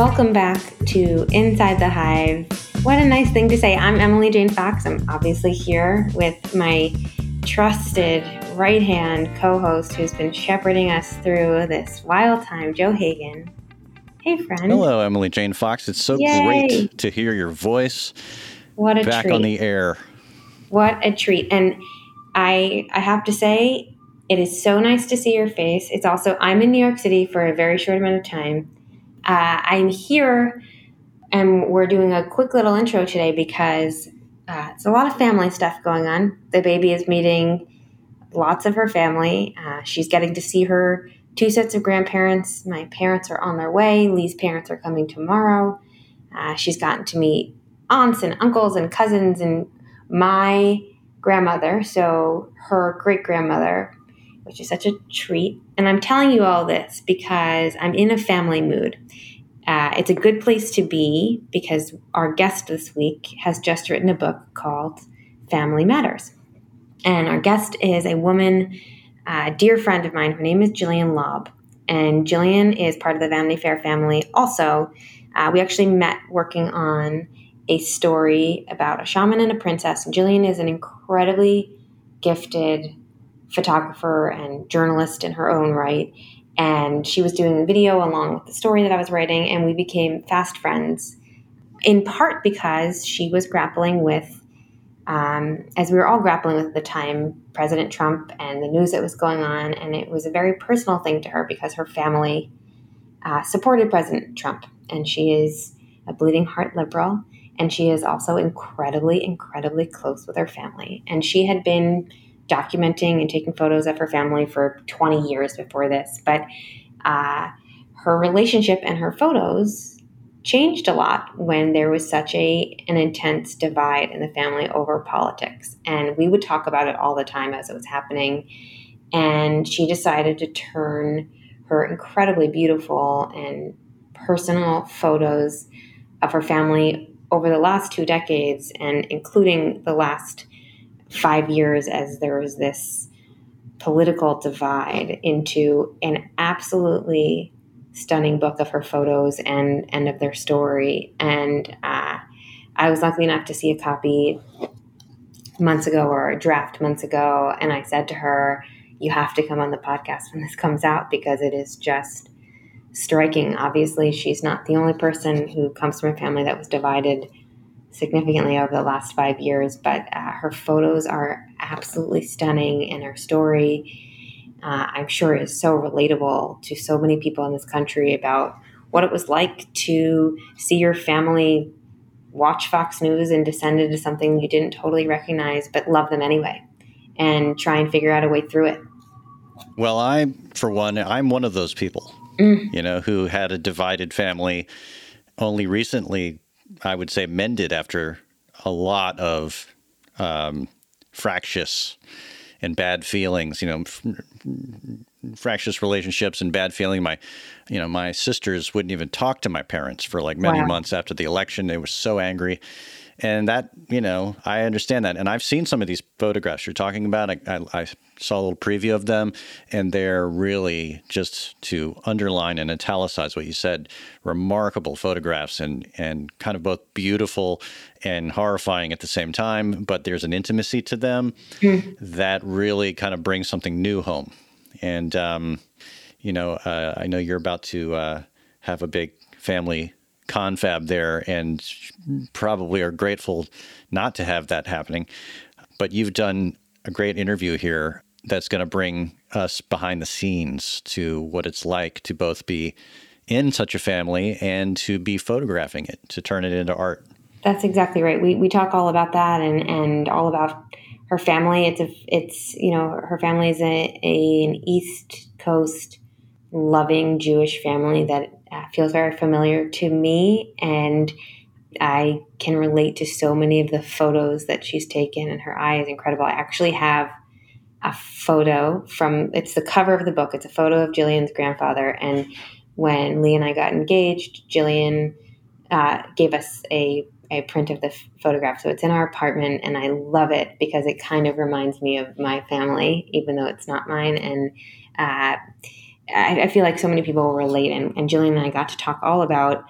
welcome back to Inside the Hive. What a nice thing to say. I'm Emily Jane Fox. I'm obviously here with my trusted right hand co host who's been shepherding us through this wild time, Joe Hagan. Hey, friend. Hello, Emily Jane Fox. It's so Yay. great to hear your voice. What a back treat. on the air. What a treat. And I I have to say, it is so nice to see your face. It's also I'm in New York City for a very short amount of time. Uh, I'm here and we're doing a quick little intro today because uh, it's a lot of family stuff going on. The baby is meeting lots of her family. Uh, she's getting to see her two sets of grandparents. My parents are on their way. Lee's parents are coming tomorrow. Uh, she's gotten to meet aunts and uncles and cousins and my grandmother, so her great grandmother, which is such a treat. And I'm telling you all this because I'm in a family mood. Uh, it's a good place to be because our guest this week has just written a book called Family Matters. And our guest is a woman, a dear friend of mine. Her name is Gillian Laub. And Gillian is part of the Vanity Fair family. Also, uh, we actually met working on a story about a shaman and a princess. And Gillian is an incredibly gifted photographer and journalist in her own right. And she was doing the video along with the story that I was writing, and we became fast friends, in part because she was grappling with, um, as we were all grappling with at the time, President Trump and the news that was going on. And it was a very personal thing to her because her family uh, supported President Trump, and she is a bleeding heart liberal. And she is also incredibly, incredibly close with her family. And she had been documenting and taking photos of her family for 20 years before this. But uh, her relationship and her photos changed a lot when there was such a an intense divide in the family over politics and we would talk about it all the time as it was happening and she decided to turn her incredibly beautiful and personal photos of her family over the last two decades and including the last five years as there was this political divide into an absolutely stunning book of her photos and and of their story. And uh, i was lucky enough to see a copy months ago or a draft months ago. And i said to her you have to come on the podcast when this comes out because it is just striking. Obviously she's not the only person who comes from a family that was divided significantly over the last five years, but uh, her photos are absolutely stunning, and her story, uh, I'm sure, is so relatable to so many people in this country about what it was like to see your family watch Fox News and descend into something you didn't totally recognize, but love them anyway, and try and figure out a way through it. Well, I, for one, I'm one of those people, mm. you know, who had a divided family. Only recently I would say, mended after a lot of um, fractious and bad feelings. You know, f- fractious relationships and bad feeling. My, you know, my sisters wouldn't even talk to my parents for like many wow. months after the election. They were so angry. And that, you know, I understand that. And I've seen some of these photographs you're talking about. I, I, I saw a little preview of them, and they're really just to underline and italicize what you said remarkable photographs and, and kind of both beautiful and horrifying at the same time. But there's an intimacy to them mm. that really kind of brings something new home. And, um, you know, uh, I know you're about to uh, have a big family confab there and probably are grateful not to have that happening. But you've done a great interview here that's going to bring us behind the scenes to what it's like to both be in such a family and to be photographing it, to turn it into art. That's exactly right. We, we talk all about that and, and all about her family. It's a, it's, you know, her family is a, a an East Coast loving Jewish family that uh, feels very familiar to me. And I can relate to so many of the photos that she's taken, and her eye is incredible. I actually have a photo from it's the cover of the book. It's a photo of Gillian's grandfather, and when Lee and I got engaged, Gillian uh, gave us a a print of the f- photograph. So it's in our apartment, and I love it because it kind of reminds me of my family, even though it's not mine. And uh, I, I, feel like so many people relate. And, and Gillian and I got to talk all about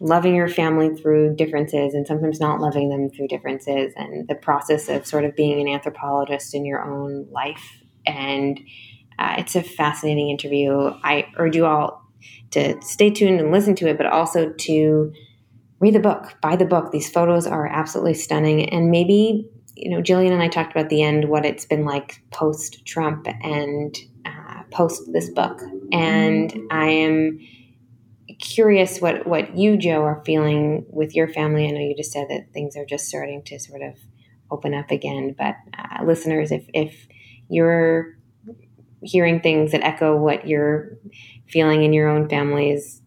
loving your family through differences and sometimes not loving them through differences and the process of sort of being an anthropologist in your own life. And uh, it's a fascinating interview. I urge you all to stay tuned and listen to it but also to read the book buy the book. These photos are absolutely stunning. And maybe you know gillian and i talked about the end what it's been like post trump and uh, post this book and i am curious what what you, Joe, are feeling with your family. I know you just said that things are just starting to sort of open up again, but uh, listeners, if if you're hearing things that echo what you're feeling in your own families,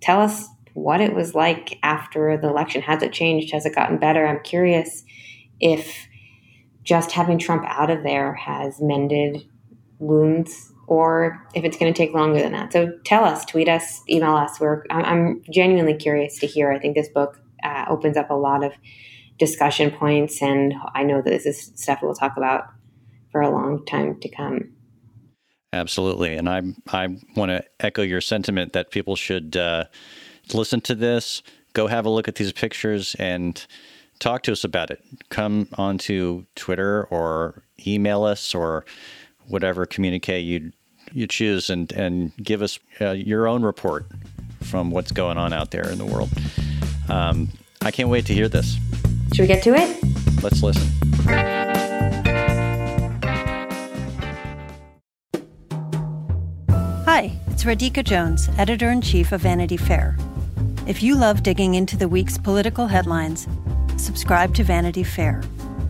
tell us what it was like after the election. Has it changed? Has it gotten better? I'm curious if just having Trump out of there has mended wounds or if it's going to take longer than that. So tell us, tweet us, email us. We're I'm genuinely curious to hear. I think this book uh, opens up a lot of discussion points, and I know that this is stuff we'll talk about for a long time to come. Absolutely, and I I want to echo your sentiment that people should uh, listen to this, go have a look at these pictures, and talk to us about it. Come onto Twitter or email us or whatever communique you you choose and, and give us uh, your own report from what's going on out there in the world. Um, I can't wait to hear this. Should we get to it? Let's listen. Hi, it's Radhika Jones, editor in chief of Vanity Fair. If you love digging into the week's political headlines, subscribe to Vanity Fair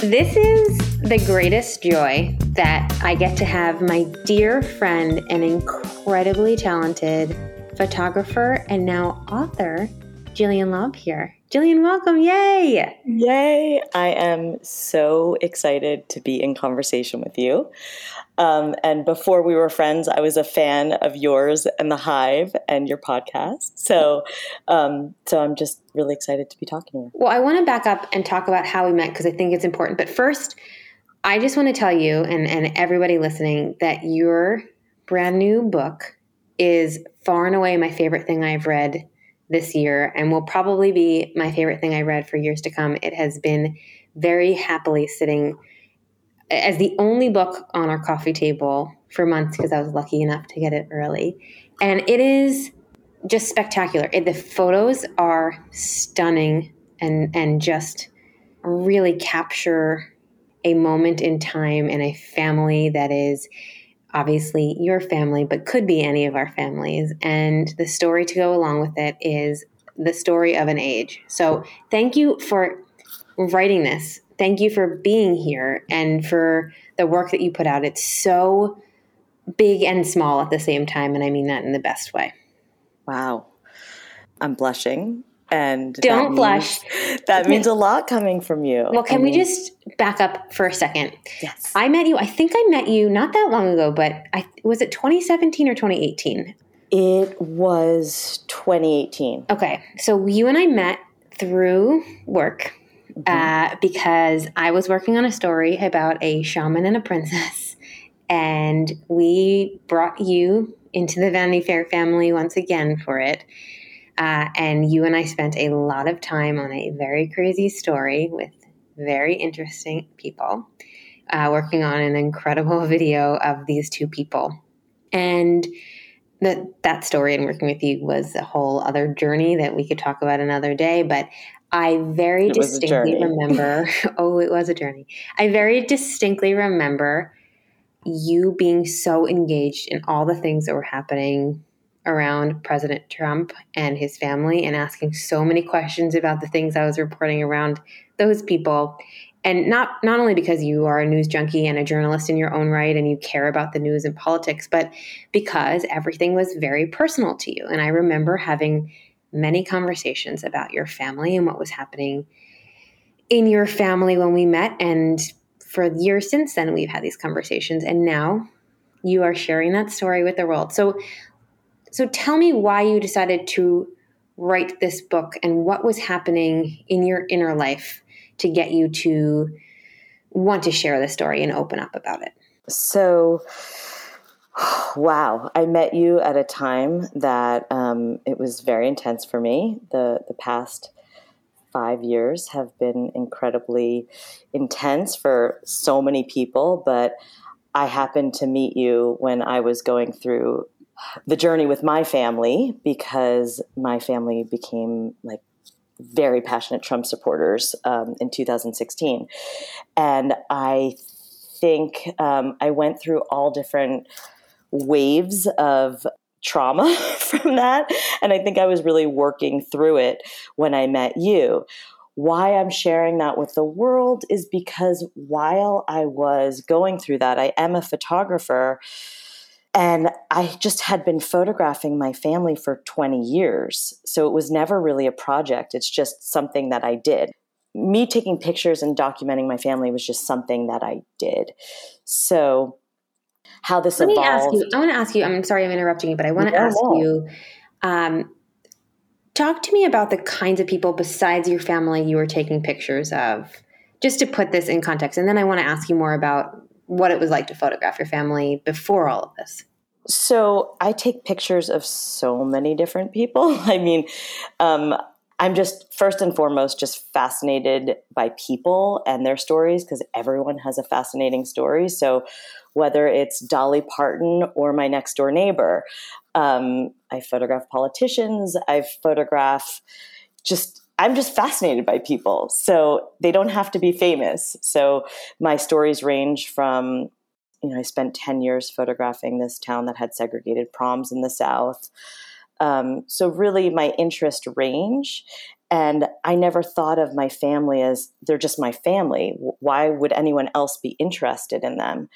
This is the greatest joy that I get to have my dear friend and incredibly talented photographer and now author, Gillian Laub here. Gillian, welcome. Yay. Yay. I am so excited to be in conversation with you. Um, and before we were friends, I was a fan of yours and the Hive and your podcast. So, um, so I'm just really excited to be talking to you. Well, I want to back up and talk about how we met because I think it's important. But first, I just want to tell you and, and everybody listening that your brand new book is far and away my favorite thing I've read this year and will probably be my favorite thing I read for years to come. It has been very happily sitting as the only book on our coffee table for months because I was lucky enough to get it early. And it is just spectacular. It, the photos are stunning and and just really capture a moment in time in a family that is obviously your family, but could be any of our families. And the story to go along with it is the story of an age. So thank you for writing this thank you for being here and for the work that you put out. It's so big and small at the same time, and I mean that in the best way. Wow. I'm blushing. And don't that blush. Means, that means a lot coming from you. Well, can I mean, we just back up for a second? Yes. I met you, I think I met you not that long ago, but I was it 2017 or 2018? It was 2018. Okay. So you and I met through work mm-hmm. uh, because I was working on a story about a shaman and a princess, and we brought you into the Vanity Fair family once again for it. Uh, and you and I spent a lot of time on a very crazy story with very interesting people, uh, working on an incredible video of these two people. And that that story and working with you was a whole other journey that we could talk about another day. But I very it distinctly remember, oh, it was a journey. I very distinctly remember you being so engaged in all the things that were happening around President Trump and his family and asking so many questions about the things I was reporting around those people. and not not only because you are a news junkie and a journalist in your own right and you care about the news and politics but because everything was very personal to you and i remember having many conversations about your family and what was happening in your family when we met and for years since then we've had these conversations and now you are sharing that story with the world so so tell me why you decided to write this book and what was happening in your inner life to get you to want to share the story and open up about it? So, wow, I met you at a time that um, it was very intense for me. The the past five years have been incredibly intense for so many people, but I happened to meet you when I was going through the journey with my family because my family became like very passionate Trump supporters um, in 2016. And I think um, I went through all different waves of trauma from that. And I think I was really working through it when I met you. Why I'm sharing that with the world is because while I was going through that, I am a photographer and I just had been photographing my family for 20 years. So it was never really a project. It's just something that I did. Me taking pictures and documenting my family was just something that I did. So how this Let evolved. me ask you, I want to ask you, I'm sorry I'm interrupting you, but I want to No, ask no. you, um, talk to me about the kinds of people besides your family you were taking pictures of, just to put this in context. And then I want to ask you more about what it was like to photograph your family before all of this. So I take pictures of so many different people. I mean, um, I'm just first and foremost just fascinated by people and their stories because everyone has a fascinating story. So whether it's Dolly Parton or my next door neighbor, um, I photograph politicians. I photograph just. I'm just fascinated by people. So they don't have to be famous. So my stories range from you know, I spent 10 years photographing this town that had segregated proms in the South. Um, so, really, my interest range. And I never thought of my family as they're just my family. Why would anyone else be interested in them?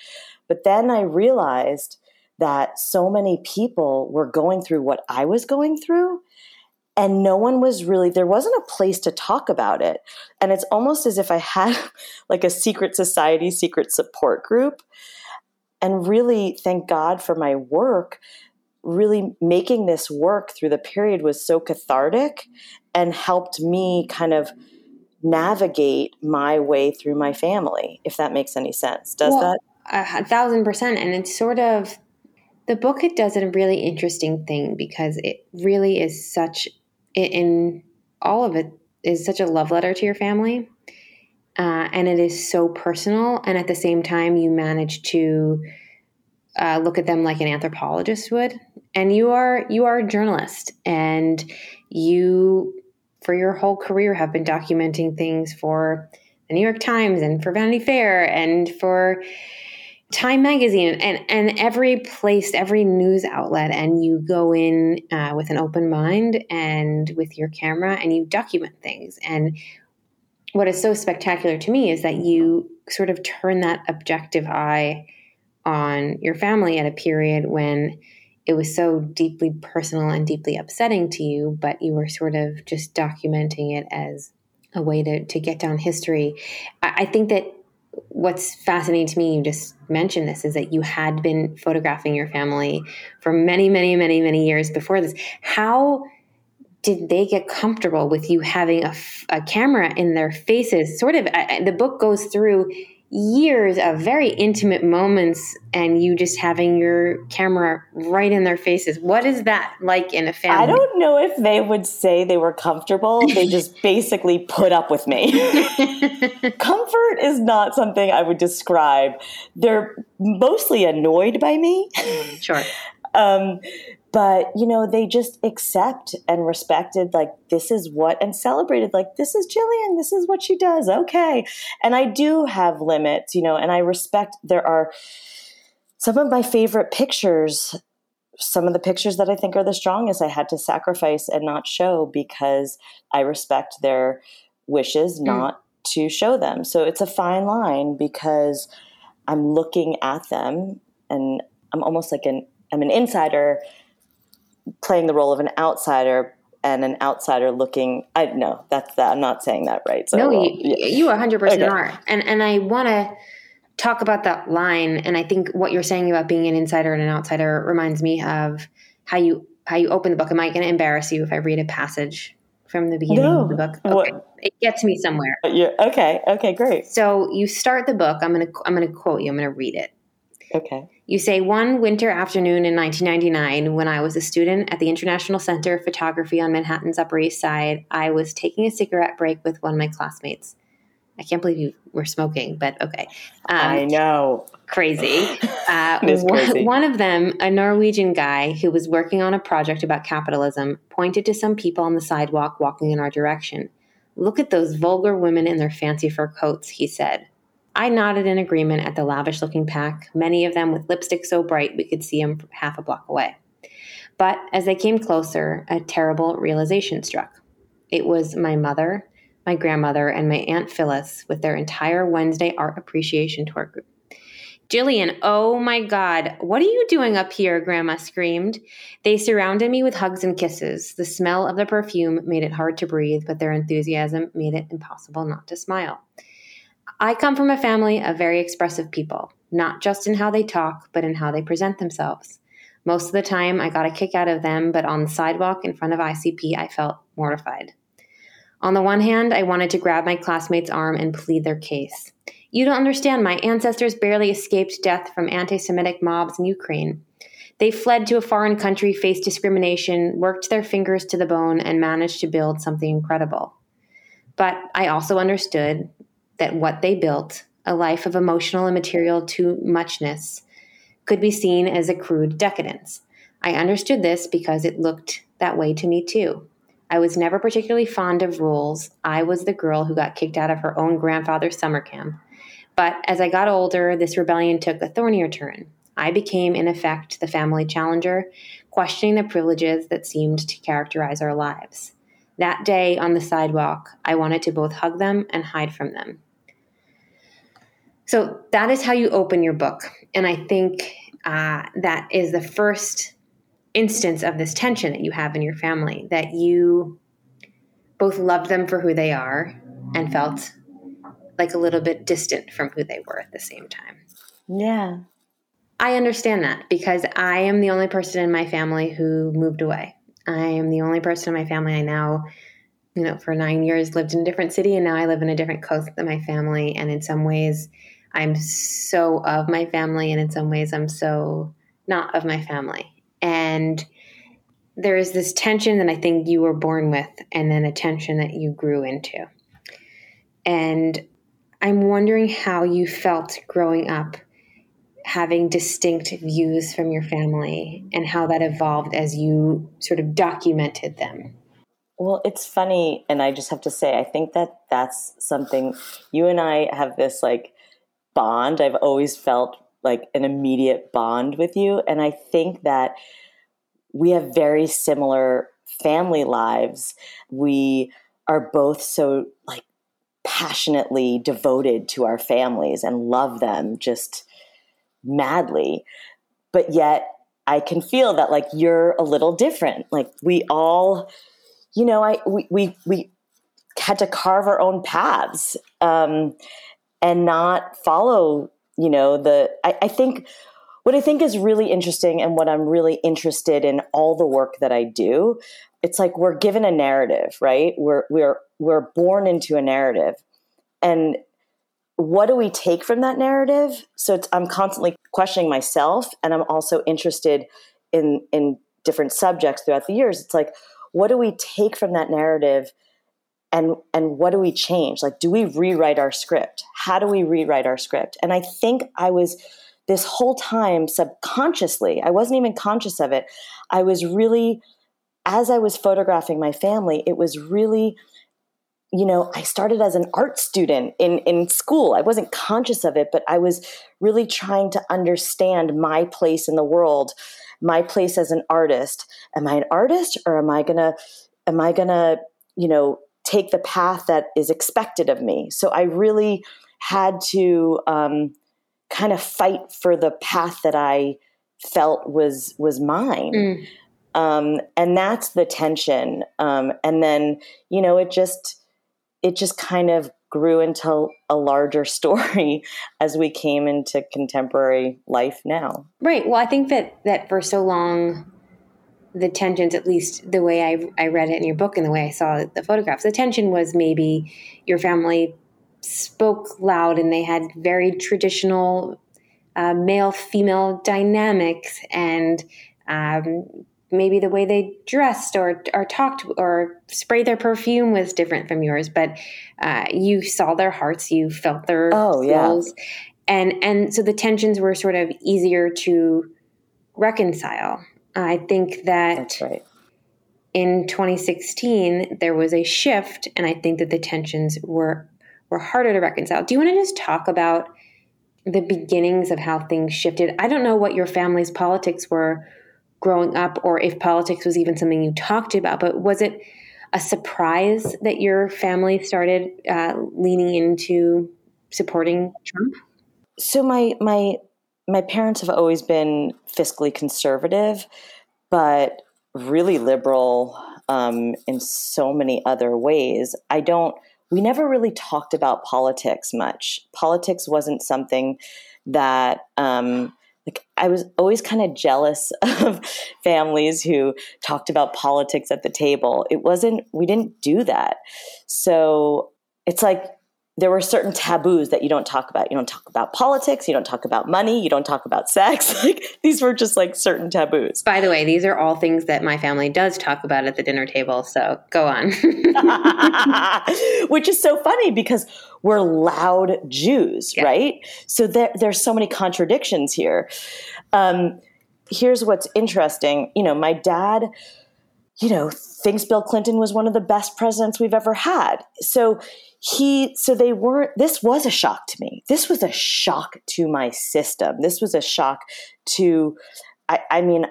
But then I realized that so many people were going through what I was going through and no one was really there wasn't a place to talk about it. And it's almost as if i had like a secret society secret support group. And really thank god for my work. Really making this work through the period was so cathartic and helped me kind of navigate my way through my family if that makes any sense. Does Well, that A, thousand percent. And it's sort of the book. It does a really interesting thing because it really is such in- in all of it is such a love letter to your family, uh, and it is so personal. And at the same time, you manage to uh, look at them like an anthropologist would. And you are you are a journalist, and you for your whole career have been documenting things for the New York Times and for Vanity Fair and for Time Magazine and and every place, every news outlet, and you go in uh, with an open mind and with your camera and you document things. And what is so spectacular to me is that you sort of turn that objective eye on your family at a period when it was so deeply personal and deeply upsetting to you, but you were sort of just documenting it as a way to, to get down history. I, I think that what's fascinating to me, you just mentioned this, is that you had been photographing your family for many, many, many, many years before this. How did they get comfortable with you having a, camera in their faces? Sort of, the book goes through years of very intimate moments and you just having your camera right in their faces. What is that like in a family? I don't know if they would say they were comfortable. They just basically put up with me. Comfort is not something I would describe. They're mostly annoyed by me. sure. Um, but you know they just accept and respected like this is what and celebrated like this is gillian this is what she does okay and i do have limits you know and i respect there are some of my favorite pictures some of the pictures that i think are the strongest i had to sacrifice and not show because i respect their wishes hmm. not to show them. So it's a fine line because I'm looking at them and I'm almost like an I'm an insider playing the role of an outsider and an outsider looking I no that's that I'm not saying that right. So no, well, you, yeah. you 100% okay. are. And and I want to talk about that line and I think what you're saying about being an insider and an outsider reminds me of how you how you open the book. Am I going to embarrass you if I read a passage from the beginning no. of the book? Okay. What? It gets me somewhere. Yeah. Okay. Okay. Great. So you start the book. I'm gonna I'm gonna quote you. I'm gonna read it. Okay. You say one winter afternoon in 1999, when I was a student at the International Center of Photography on Manhattan's Upper East Side, I was taking a cigarette break with one of my classmates. I can't believe you were smoking, but okay. Um, I know. Crazy. Uh, crazy. One of them, a Norwegian guy who was working on a project about capitalism, pointed to some people on the sidewalk walking in our direction. Look at those vulgar women in their fancy fur coats, he said. I nodded in agreement at the lavish looking pack, many of them with lipstick so bright we could see them half a block away. But as they came closer, a terrible realization struck. It was my mother my grandmother, and my Aunt Phyllis with their entire Wednesday art appreciation tour group. Gillian, oh my God, what are you doing up here? Grandma screamed. They surrounded me with hugs and kisses. The smell of the perfume made it hard to breathe, but their enthusiasm made it impossible not to smile. I come from a family of very expressive people, not just in how they talk, but in how they present themselves. Most of the time, I got a kick out of them, but on the sidewalk in front of ICP, I felt mortified. On the one hand, I wanted to grab my classmate's arm and plead their case. You don't understand, my ancestors barely escaped death from anti Semitic mobs in Ukraine. They fled to a foreign country, faced discrimination, worked their fingers to the bone, and managed to build something incredible. But I also understood that what they built, a life of emotional and material too muchness, could be seen as a crude decadence. I understood this because it looked that way to me too. I was never particularly fond of rules. I was the girl who got kicked out of her own grandfather's summer camp. But as I got older, this rebellion took a thornier turn. I became, in effect, the family challenger, questioning the privileges that seemed to characterize our lives. That day on the sidewalk, I wanted to both hug them and hide from them. So that is how you open your book. And I think uh, that is the first instance of this tension that you have in your family that you both loved them for who they are and felt like a little bit distant from who they were at the same time. Yeah. I understand that because I am the only person in my family who moved away. I am the only person in my family I now, you know, for nine years lived in a different city and now I live in a different coast than my family. And in some ways, I'm so of my family, and in some ways, I'm so not of my family. And there is this tension that I think you were born with, and then a tension that you grew into. And I'm wondering how you felt growing up having distinct views from your family and how that evolved as you sort of documented them. Well, it's funny, and I just have to say, I think that that's something you and I have this like bond. I've always felt like an immediate bond with you. And I think that we have very similar family lives. We are both so like passionately devoted to our families and love them just madly. But yet I can feel that like you're a little different. Like we all, you know, I we we, we had to carve our own paths um, and not follow you know the I, I think what I think is really interesting and what I'm really interested in all the work that I do, it's like we're given a narrative, right? We're we're we're born into a narrative. And what do we take from that narrative? So I'm constantly questioning myself and I'm also interested in in different subjects throughout the years. It's like what do we take from that narrative and and what do we change? Like do we rewrite our script? How do we rewrite our script? And i think i was this whole time subconsciously i wasn't even conscious of it. I was really as i was photographing my family it was really you know i started as an art student in in school. I wasn't conscious of it but i was really trying to understand my place in the world my place as an artist. Am i an artist or am i to am i to you know take the path that is expected of me. So I really had to um, kind of fight for the path that I felt was was mine. Mm. Um, and that's the tension. Um, and then, you know, it just it just kind of grew into a larger story as we came into contemporary life now. Right. Well, I think that that for so long the tensions, at least the way I, I read it in your book and the way I saw the photographs, the tension was maybe your family spoke loud and they had very traditional uh, male female dynamics and um, maybe the way they dressed or, or talked or sprayed their perfume was different from yours but uh, you saw their hearts you felt their oh souls. yeah and and so the tensions were sort of easier to reconcile i think that that's right. in 2016 there was a shift and i think that the tensions were were harder to reconcile. Do you want to just talk about the beginnings of how things shifted? I don't know what your family's politics were growing up or if politics was even something you talked about, but was it a surprise that your family started uh, leaning into supporting Trump? So my my my parents have always been fiscally conservative, but really liberal um, in so many other ways. I don't. We never really talked about politics much. Politics wasn't something that um, like I was always kind of jealous of families who talked about politics at the table. It wasn't we didn't do that. So it's like there were certain taboos that you don't talk about. You don't talk about politics, you don't talk about money, you don't talk about sex. Like these were just like certain taboos. By the way, these are all things that my family does talk about at the dinner table. So go on. Which is so funny because we're loud Jews, yeah. right? So there, there's so many contradictions here. Um, here's what's interesting. You know, my dad you know, thinks Bill Clinton was one of the best presidents we've ever had. So he so they weren't this was a shock to me. This was a shock to my system. This was a shock to i, I mean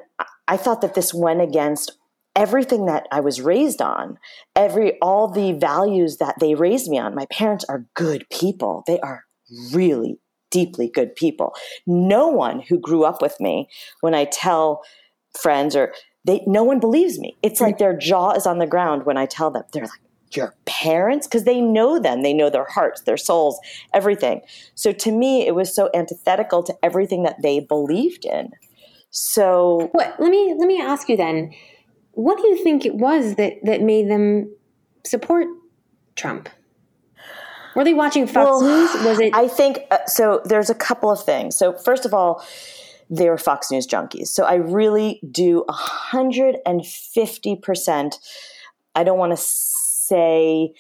I, thought that this went against everything that i was raised on every all the values that they raised me on. My parents are good people. They are really deeply good people. No one who grew up with me when i tell friends or they no one believes me. It's like their jaw is on the ground when i tell them. They're like your parents because they know them. They know their hearts their souls everything. So to me it was so antithetical to everything that they believed in. So what let me let me ask you then. What do you think it was that that made them support trump? Were they watching fox well, news? Was it i think uh, so there's a couple of things. So first of all they were fox news junkies. So i really do 150% i don't want to say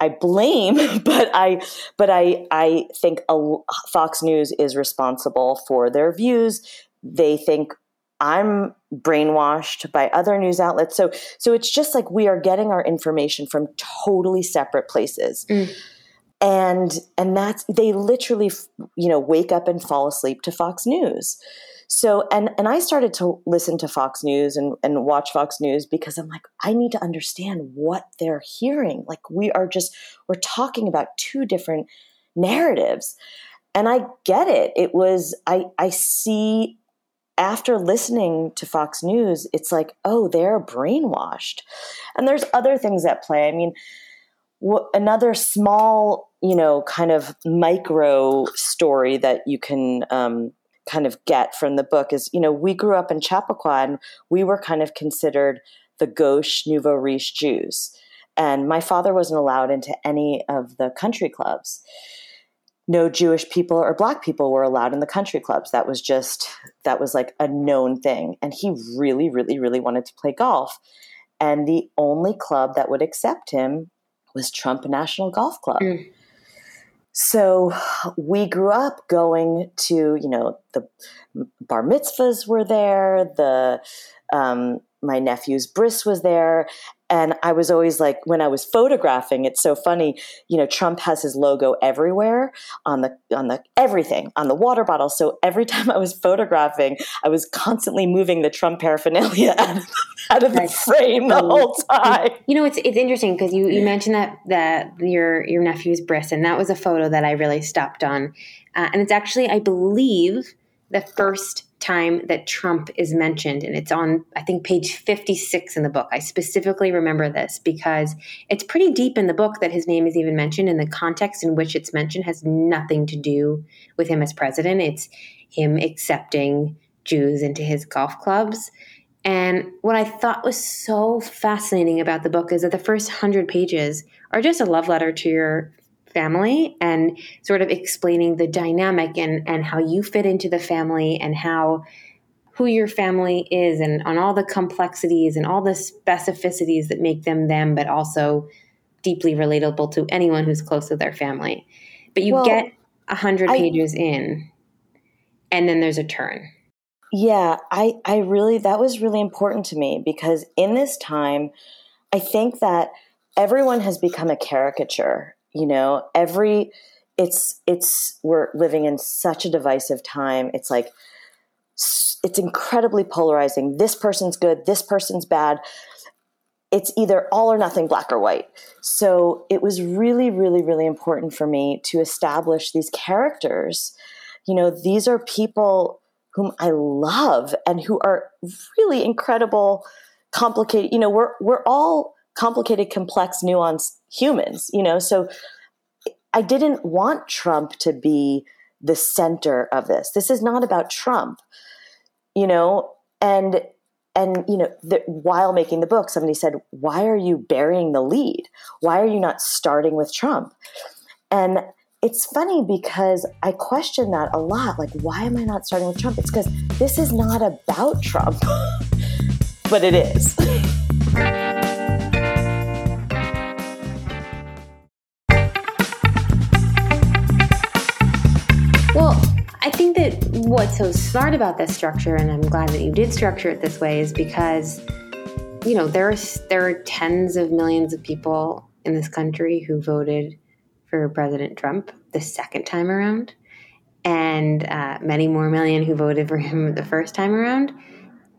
I blame, but I but I I think a, Fox News is responsible for their views. They think I'm brainwashed by other news outlets. So so it's just like we are getting our information from totally separate places. Mm. And and that's they literally you know wake up and fall asleep to Fox News. So, and, and I started to listen to Fox News and, and watch Fox News because I'm like, I need to understand what they're hearing. Like, we are just, we're talking about two different narratives. And I get it. It was, I, I see after listening to Fox News, it's like, oh, they're brainwashed. And there's other things at play. I mean, another small, you know, kind of micro story that you can um, kind of get from the book is, you know, we grew up in Chappaqua and we were kind of considered the gauche nouveau riche Jews. And my father wasn't allowed into any of the country clubs. No Jewish people or black people were allowed in the country clubs. That was just, that was like a known thing. And he really, really, really wanted to play golf. And the only club that would accept him was Trump National Golf Club. Mm. So we grew up going to, you know, the bar mitzvahs were there, the um, my nephew's bris was there, And I was always like, when I was photographing, it's so funny. You know, Trump has his logo everywhere on the on the everything on the water bottle. So every time I was photographing, I was constantly moving the Trump paraphernalia out of, out of the frame the whole time. You know, it's it's interesting because you, you mentioned that that your your nephew's bris, and that was a photo that I really stopped on, uh, and it's actually I believe the first time that Trump is mentioned, and it's on, I think, page 56 in the book. I specifically remember this because it's pretty deep in the book that his name is even mentioned, and the context in which it's mentioned has nothing to do with him as president. It's him accepting Jews into his golf clubs. And what I thought was so fascinating about the book is that the first hundred pages are just a love letter to your family and sort of explaining the dynamic and, and how you fit into the family and how who your family is and on all the complexities and all the specificities that make them them, but also deeply relatable to anyone who's close to their family. But you well, get a hundred pages in and then there's a turn. Yeah, I, I really, that was really important to me because in this time, I think that everyone has become a caricature you know every it's it's we're living in such a divisive time. It's like it's incredibly polarizing. This person's good this person's bad. It's either all or nothing black or white. So it was really really really important for me to establish these characters. You know these are people whom i love and who are really incredible complicated you know we're we're all complicated, complex, nuanced humans, you know? So I didn't want Trump to be the center of this. This is not about Trump, you know? And and you know the, while making the book somebody said why are you burying the lead why are you not starting with trump and it's funny because i question that a lot like why am i not starting with trump it's because this is not about trump but it is what's so smart about this structure, and I'm glad that you did structure it this way, is because you know there are there are tens of millions of people in this country who voted for President Trump the second time around, and uh, many more million who voted for him the first time around.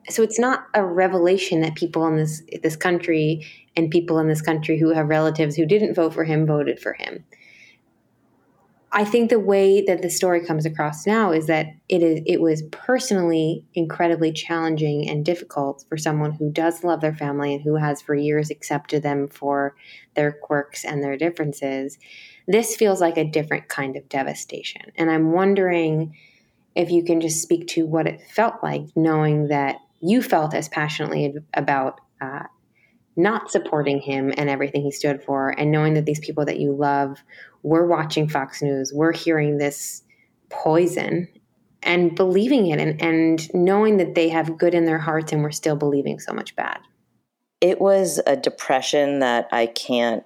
So it's not a revelation that people in this this country and people in this country who have relatives who didn't vote for him voted for him. I think the way that the story comes across now is that it is it was personally incredibly challenging and difficult for someone who does love their family and who has for years accepted them for their quirks and their differences. This feels like a different kind of devastation. And I'm wondering if you can just speak to what it felt like knowing that you felt as passionately about uh, not supporting him and everything he stood for, and knowing that these people that you love were watching Fox News, were hearing this poison and believing it and, and knowing that they have good in their hearts and we're still believing so much bad. It was a depression that I can't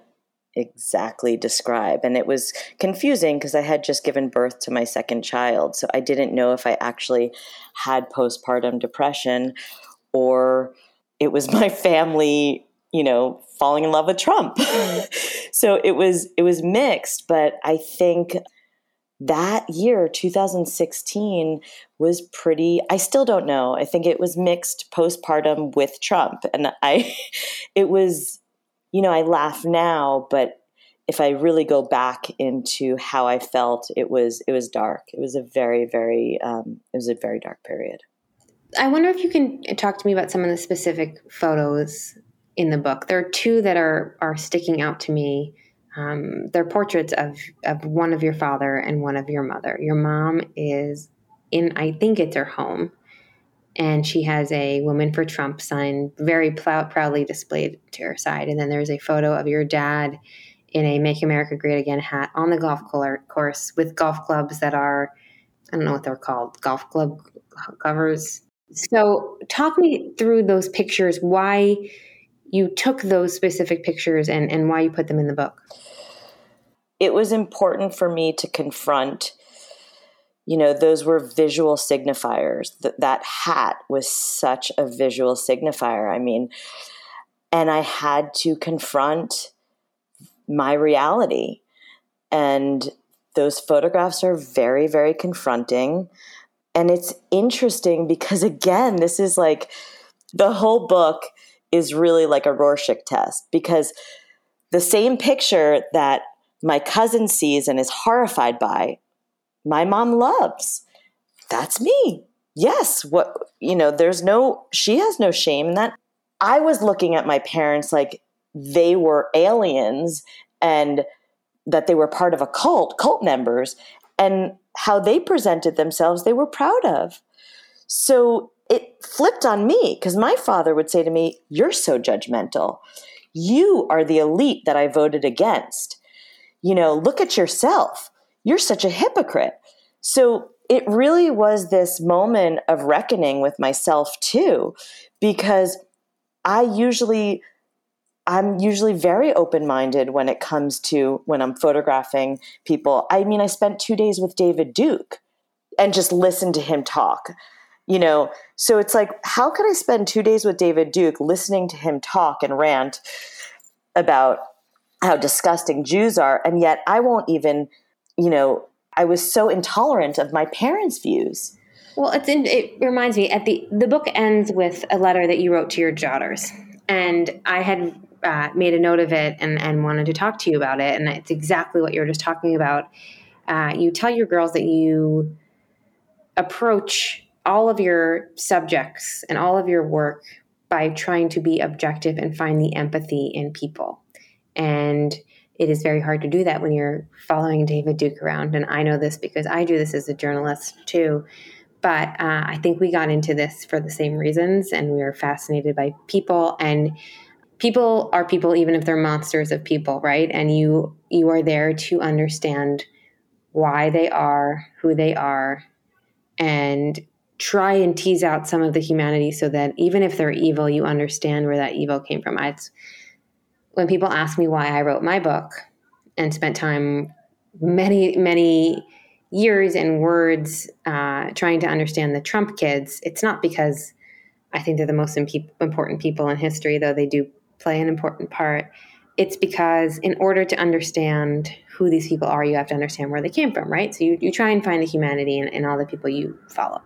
exactly describe. And it was confusing because I had just given birth to my second child. So I didn't know if I actually had postpartum depression or it was my family you know, falling in love with Trump. so it was it was mixed, but I think that year 2016 was pretty I still don't know. I think it was mixed postpartum with Trump and I it was you know, I laugh now, but if I really go back into how I felt, it was it was dark. It was a very very um, it was a very dark period. I wonder if you can talk to me about some of the specific photos in the book. There are two that are are sticking out to me. Um, they're portraits of of one of your father and one of your mother. Your mom is in, I think it's her home, and she has a "Woman for Trump" sign very proudly displayed to her side. And then there's a photo of your dad in a "Make America Great Again" hat on the golf course with golf clubs that are I don't know what they're called, golf club covers. So, talk me through those pictures. Why? You took those specific pictures and, and why you put them in the book. It was important for me to confront, you know, those were visual signifiers. That, that hat was such a visual signifier. I mean, and I had to confront my reality. And those photographs are very, very confronting. And it's interesting because, again, this is like the whole book is really like a Rorschach test because the same picture that my cousin sees and is horrified by, my mom loves. That's me. Yes, what you know, there's no she has no shame in that. I was looking at my parents like they were aliens and that they were part of a cult, cult members, and how they presented themselves, they were proud of. So it flipped on me because my father would say to me, You're so judgmental. You are the elite that I voted against. You know, look at yourself. You're such a hypocrite. So it really was this moment of reckoning with myself too, because I usually I'm usually very open minded when it comes to when I'm photographing people. I mean, I spent two days with David Duke and just listened to him talk. You know, so it's like, how could I spend two days with David Duke listening to him talk and rant about how disgusting Jews are, and yet I won't even, you know, I was so intolerant of my parents' views. Well, it's in, it reminds me at the the book ends with a letter that you wrote to your daughters, and I had uh, made a note of it and and wanted to talk to you about it, and it's exactly what you were just talking about. Uh, you tell your girls that you approach all of your subjects and all of your work by trying to be objective and find the empathy in people, and it is very hard to do that when you're following David Duke around. And I know this because I do this as a journalist too. But uh, I think we got into this for the same reasons, and we are fascinated by people. And people are people, even if they're monsters of people, right? And you you are there to understand why they are who they are, and try and tease out some of the humanity, so that even if they're evil, you understand where that evil came from. It's when people ask me why I wrote my book and spent time many many years and words uh, trying to understand the Trump kids, it's not because I think they're the most imp- important people in history, though they do play an important part. It's because in order to understand who these people are, you have to understand where they came from, right? So you, you try and find the humanity in, in all the people you follow.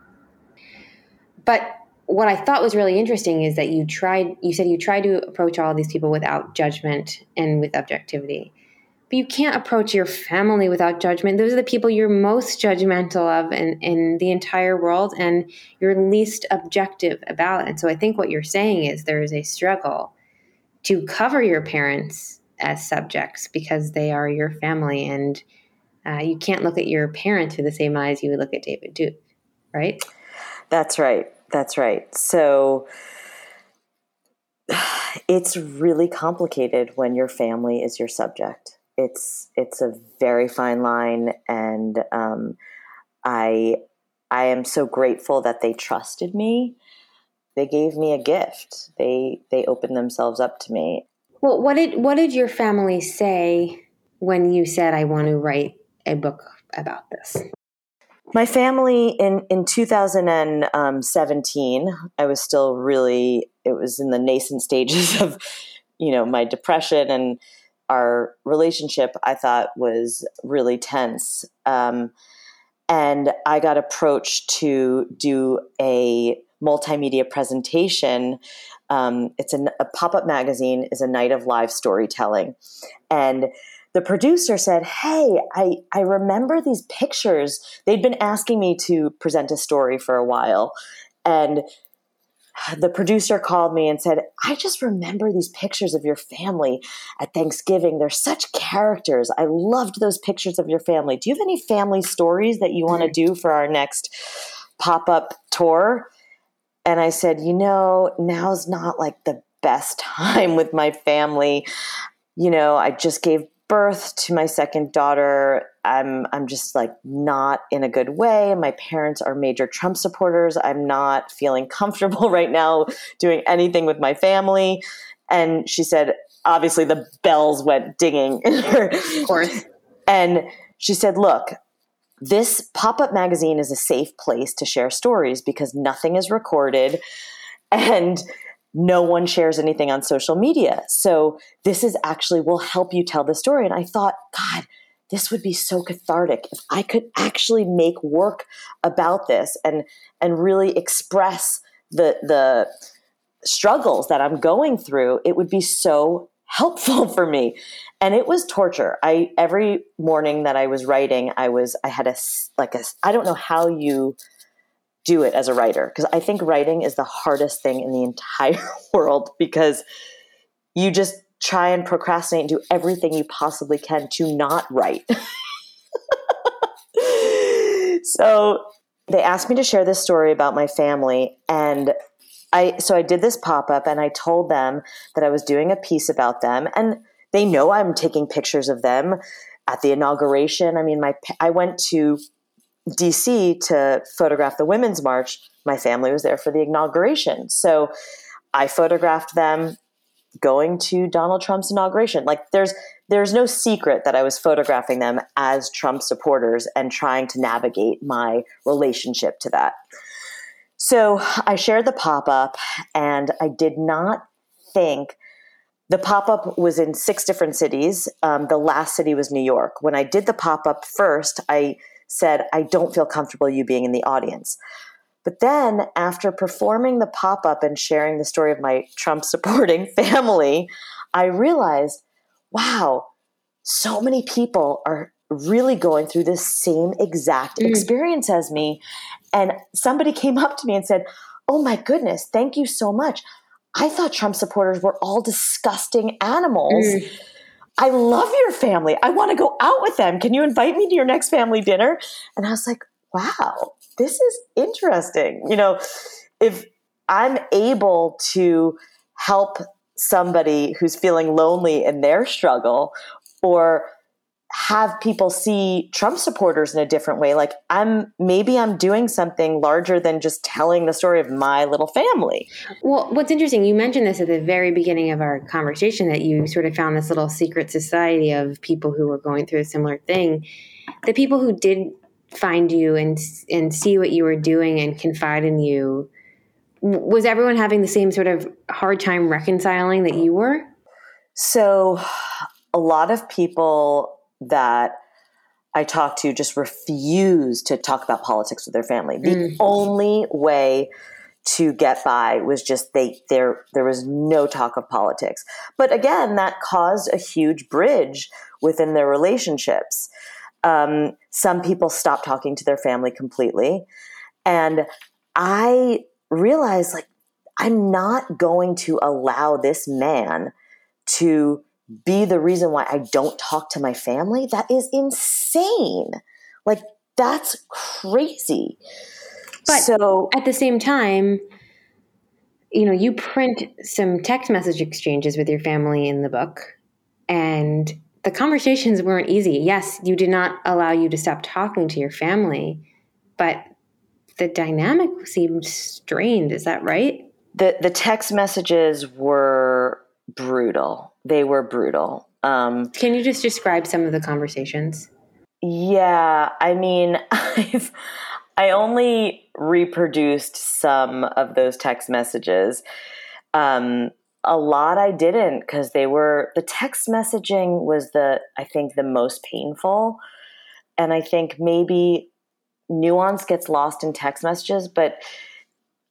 But what I thought was really interesting is that you tried, you said you tried to approach all these people without judgment and with objectivity. But you can't approach your family without judgment. Those are the people you're most judgmental of in, in the entire world and you're least objective about. And so I think what you're saying is there is a struggle to cover your parents as subjects because they are your family. And uh, you can't look at your parent through the same eyes you would look at David Duke, right? That's right. That's right. So it's really complicated when your family is your subject. It's it's a very fine line, and um, I I am so grateful that they trusted me. They gave me a gift. They they opened themselves up to me. Well, what did what did your family say when you said I want to write a book about this? My family in in 2017, I was still really it was in the nascent stages of you know my depression and our relationship. I thought was really tense, um, and I got approached to do a multimedia presentation. Um, it's a, a pop up magazine is a night of live storytelling, and the producer said, Hey, I, I remember these pictures. They'd been asking me to present a story for a while. And the producer called me and said, I just remember these pictures of your family at Thanksgiving. They're such characters. I loved those pictures of your family. Do you have any family stories that you want to do for our next pop up tour? And I said, You know, now's not like the best time with my family. You know, I just gave birth to my second daughter, I'm I'm just like not in a good way. My parents are major Trump supporters. I'm not feeling comfortable right now doing anything with my family. And she said, obviously the bells went dinging in her. Of course. And she said, look, this pop-up magazine is a safe place to share stories because nothing is recorded and no one shares anything on social media. So this is actually will help you tell the story. And I thought, God, this would be so cathartic if I could actually make work about this and and really express the the struggles that I'm going through. It would be so helpful for me. And it was torture. I every morning that I was writing, I was I had a like a I don't know how you do it as a writer because I think writing is the hardest thing in the entire world because you just try and procrastinate and do everything you possibly can to not write. so they asked me to share this story about my family and I so I did this pop-up and I told them that I was doing a piece about them and they know I'm taking pictures of them at the inauguration. I mean my I went to DC to photograph the Women's March. My family was there for the inauguration. So I photographed them going to Donald Trump's inauguration. Like there's there's no secret that I was photographing them as Trump supporters and trying to navigate my relationship to that. So I shared the pop-up and I did not think the pop-up was in six different cities. Um, the last city was New York. When I did the pop-up first, I said, I don't feel comfortable you being in the audience. But then, after performing the pop up and sharing the story of my Trump supporting family, I realized, wow, so many people are really going through this same exact mm. experience as me. And somebody came up to me and said, Oh my goodness, thank you so much. I thought Trump supporters were all disgusting animals. Mm. I love your family. I want to go out with them. Can you invite me to your next family dinner? And I was like, wow, this is interesting. You know, if I'm able to help somebody who's feeling lonely in their struggle or have people see Trump supporters in a different way. Like I'm maybe I'm doing something larger than just telling the story of my little family. Well, what's interesting, you mentioned this at the very beginning of our conversation that you sort of found this little secret society of people who were going through a similar thing. The people who did find you and and see what you were doing and confide in you was everyone having the same sort of hard time reconciling that you were? So a lot of people that I talked to just refused to talk about politics with their family. The mm. only way to get by was just they there there was no talk of politics. But again, that caused a huge bridge within their relationships. Um, some people stopped talking to their family completely, and I realized like I'm not going to allow this man to be the reason why I don't talk to my family, that is insane. Like that's crazy. But so at the same time, you know, you print some text message exchanges with your family in the book and the conversations weren't easy. Yes, you did not allow you to stop talking to your family, but the dynamic seemed strained. Is that right? The the text messages were brutal. They were brutal. Um, Can you just describe some of the conversations? Yeah, I mean, I've I only reproduced some of those text messages. Um, a lot I didn't because they were the text messaging was the I think the most painful, and I think maybe nuance gets lost in text messages, but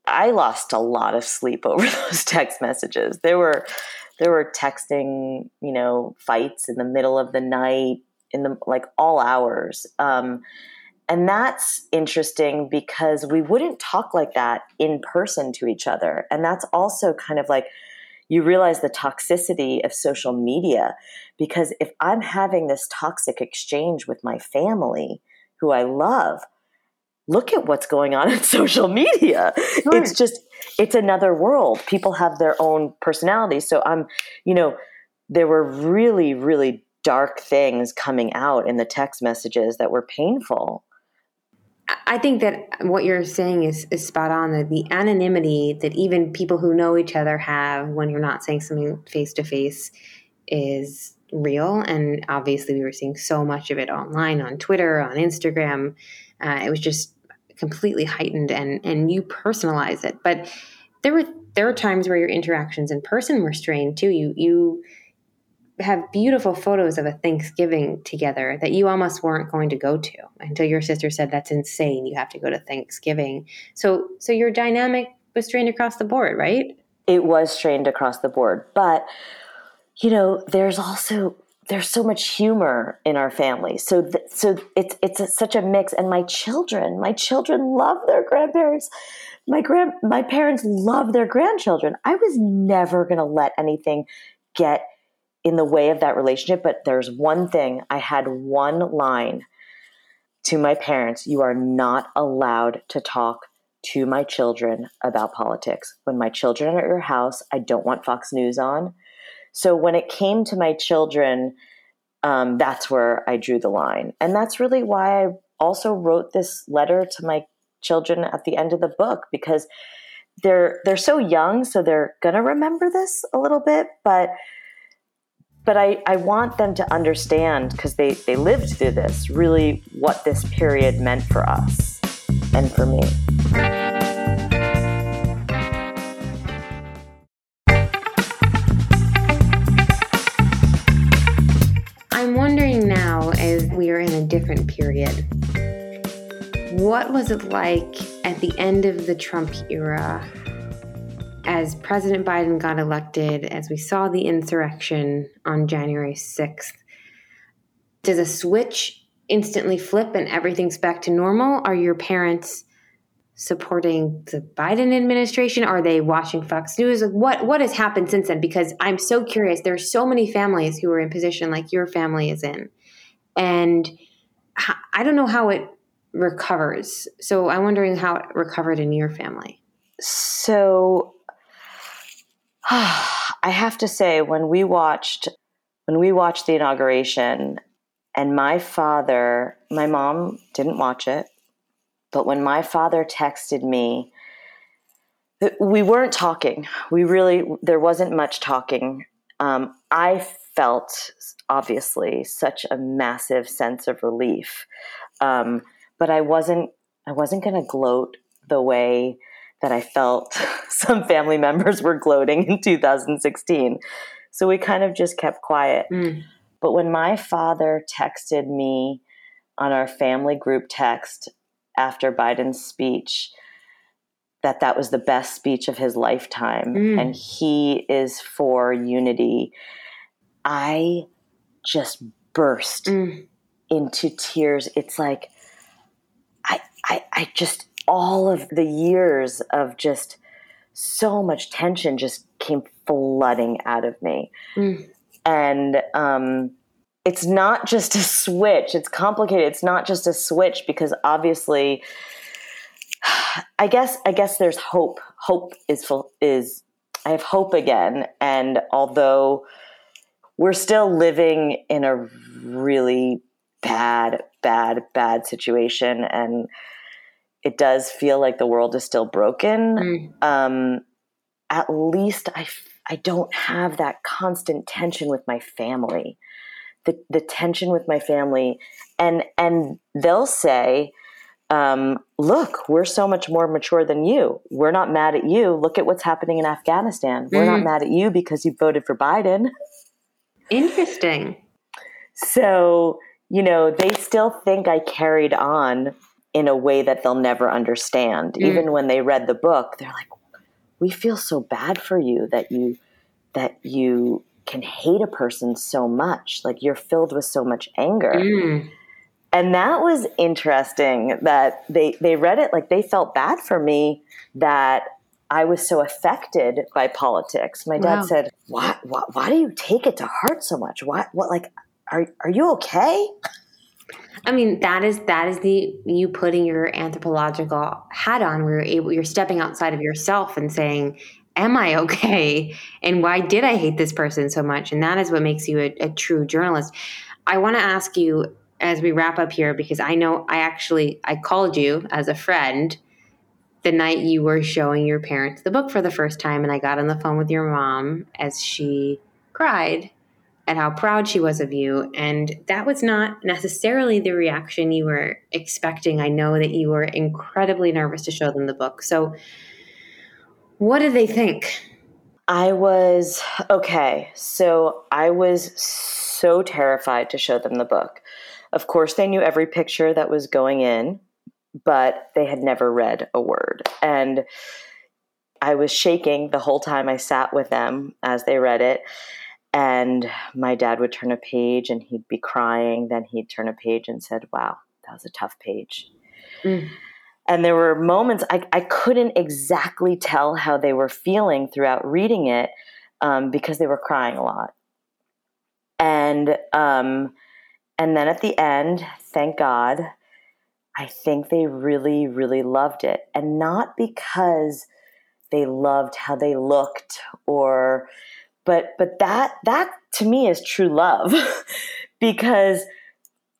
I lost a lot of sleep over those text messages. There were there were texting, you know, fights in the middle of the night, in the like all hours. Um, and that's interesting because we wouldn't talk like that in person to each other. And that's also kind of like you realize the toxicity of social media because if I'm having this toxic exchange with my family who I love, look at what's going on in social media. Sure. It's just, it's another world. People have their own personalities. So I'm, you know, there were really, really dark things coming out in the text messages that were painful. I think that what you're saying is, is spot on. That the anonymity that even people who know each other have when you're not saying something face to face is real. And obviously, we were seeing so much of it online on Twitter, on Instagram. Uh, it was just completely heightened and and you personalize it but there were there are times where your interactions in person were strained too. You you have beautiful photos of a Thanksgiving together that you almost weren't going to go to until your sister said that's insane. You have to go to Thanksgiving. So so your dynamic was strained across the board, right? It was strained across the board, but you know, there's also there's so much humor in our family. So th- so it's it's a, such a mix and my children, my children love their grandparents. My grand my parents love their grandchildren. I was never going to let anything get in the way of that relationship. But there's one thing I had one line to my parents you are not allowed to talk to my children about politics. When my children are at your house, I don't want Fox News on. So when it came to my children, um, that's where I drew the line. And that's really why I also wrote this letter to my children at the end of the book because they're they're so young, so they're gonna remember this a little bit, but but I, I want them to understand because they, they lived through this really what this period meant for us and for me. Are in a different period, what was it like at the end of the Trump era as President Biden got elected, as we saw the insurrection on January 6th, does a switch instantly flip and everything's back to normal? Are your parents supporting the Biden administration? Are they watching Fox News? What what has happened since then? Because I'm so curious. There's so many families who are in position like your family is in, and I don't know how it recovers. So I'm wondering how it recovered in your family. So I have to say, when we watched when we watched the inauguration, and my father, my mom didn't watch it, but when my father texted me, we weren't talking. We really there wasn't much talking. Um, I felt obviously such a massive sense of relief, um, but I wasn't. I wasn't going to gloat the way that I felt some family members were gloating in 2016. So we kind of just kept quiet. Mm. But when my father texted me on our family group text after Biden's speech, that that was the best speech of his lifetime mm. and he is for unity i just burst mm. into tears it's like I, I i just all of the years of just so much tension just came flooding out of me. Mm. And um, it's not just a switch, it's complicated. It's not just a switch because obviously, I guess I guess there's hope. Hope is full, is I have hope again, and although we're still living in a really bad, bad, bad situation, and it does feel like the world is still broken. Mm. Um, at least I, I don't have that constant tension with my family. The, the tension with my family, and and they'll say, um, "Look, we're so much more mature than you. We're not mad at you. Look at what's happening in Afghanistan. We're not mm. mad at you because you voted for Biden." Interesting. So you know, they still think I carried on in a way that they'll never understand. Mm. Even when they read the book, they're like, "We feel so bad for you that you that you can hate a person so much. Like you're filled with so much anger." Mm. And that was interesting that they they read it like they felt bad for me that I was so affected by politics. My dad wow. said, why, why, why do you take it to heart so much? Why, what, like, are, are you okay? I mean, that is that is the you putting your anthropological hat on where you're able you're stepping outside of yourself and saying, Am I okay? And why did I hate this person so much? And that is what makes you a, a true journalist. I want to ask you as we wrap up here because I know I actually I called you as a friend the night you were showing your parents the book for the first time and I got on the phone with your mom as she cried and how proud she was of you. And that was not necessarily the reaction you were expecting. I know that you were incredibly nervous to show them the book. So, What did they think? I was okay. So I was so terrified to show them the book. Of course, they knew every picture that was going in, but they had never read a word. And I was shaking the whole time I sat with them as they read it. And my dad would turn a page and he'd be crying. Then he'd turn a page and said, Wow, that was a tough page. Mm. And there were moments I, I couldn't exactly tell how they were feeling throughout reading it um, because they were crying a lot. And um, and then at the end, thank God, I think they really, really loved it. And not because they loved how they looked or but but that that to me is true love because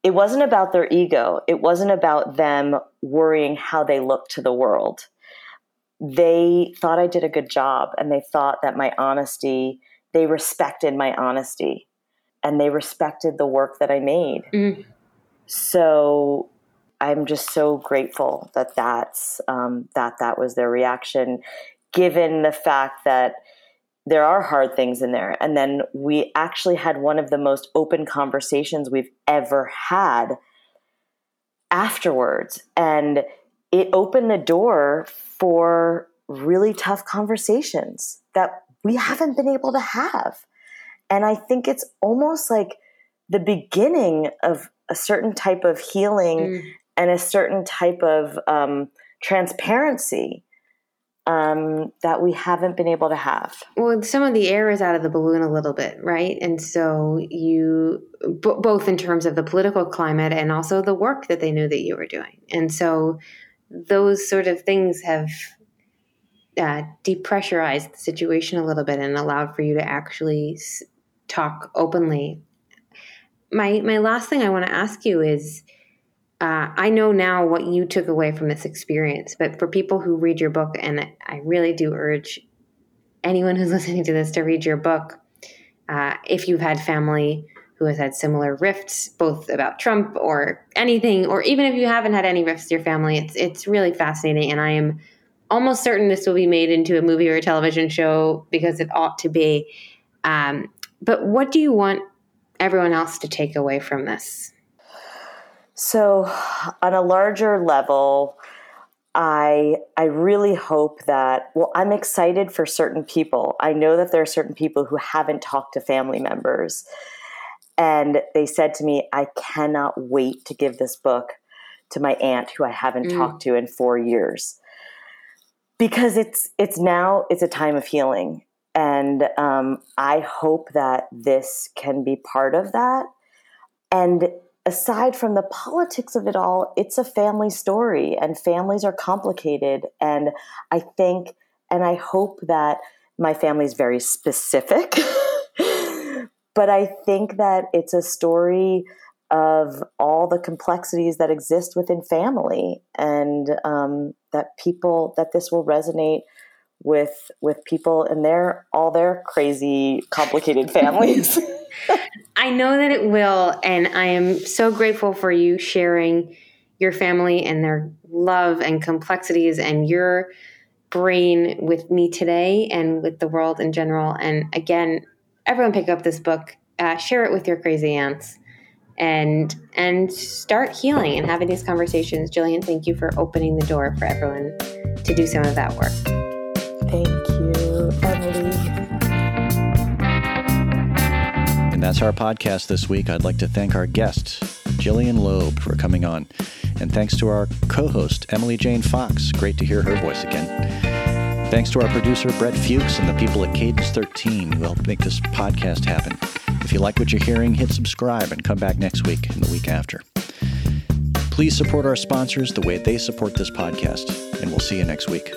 it wasn't about their ego. It wasn't about them worrying how they looked to the world. They thought I did a good job and they thought that my honesty, they respected my honesty and they respected the work that I made. Mm. So I'm just so grateful that that's um, that that was their reaction, given the fact that there are hard things in there. And then we actually had one of the most open conversations we've ever had afterwards, and it opened the door for really tough conversations that we haven't been able to have. And I think it's almost like the beginning of a certain type of healing mm. And a certain type of um, transparency um, that we haven't been able to have. Well, some of the air is out of the balloon a little bit, right? And so you, b- both in terms of the political climate and also the work that they knew that you were doing. And so those sort of things have uh, depressurized the situation a little bit and allowed for you to actually talk openly. My my last thing I want to ask you is uh, I know now what you took away from this experience, but for people who read your book, and I really do urge anyone who's listening to this to read your book, uh, if you've had family who has had similar rifts, both about Trump or anything, or even if you haven't had any rifts with your family, it's it's really fascinating, and I am almost certain this will be made into a movie or a television show because it ought to be. Um, but what do you want everyone else to take away from this? So, on a larger level, I I really hope that well I'm excited for certain people. I know that there are certain people who haven't talked to family members and they said to me I cannot wait to give this book to my aunt who I haven't mm. talked to in 4 years. Because it's it's now it's a time of healing and um, I hope that this can be part of that and aside from the politics of it all, it's a family story and families are complicated. And I think and I hope that my family is very specific. but I think that it's a story of all the complexities that exist within family and um, that people that this will resonate with with people in their all their crazy complicated families I know that it will. And I am so grateful for you sharing your family and their love and complexities and your brain with me today and with the world in general. And again, everyone pick up this book, uh, share it with your crazy aunts. And and start healing and having these conversations. Gillian, thank you for opening the door for everyone to do some of that work. Thank you, that's our podcast this week. I'd like to thank our guest, Gillian Laub, for coming on. And thanks to our co host, Emily Jane Fox. Great to hear her voice again. Thanks to our producer, Brett Fuchs, and the people at Cadence 13 who helped make this podcast happen. If you like what you're hearing, hit subscribe and come back next week and the week after. Please support our sponsors the way they support this podcast, and we'll see you next week.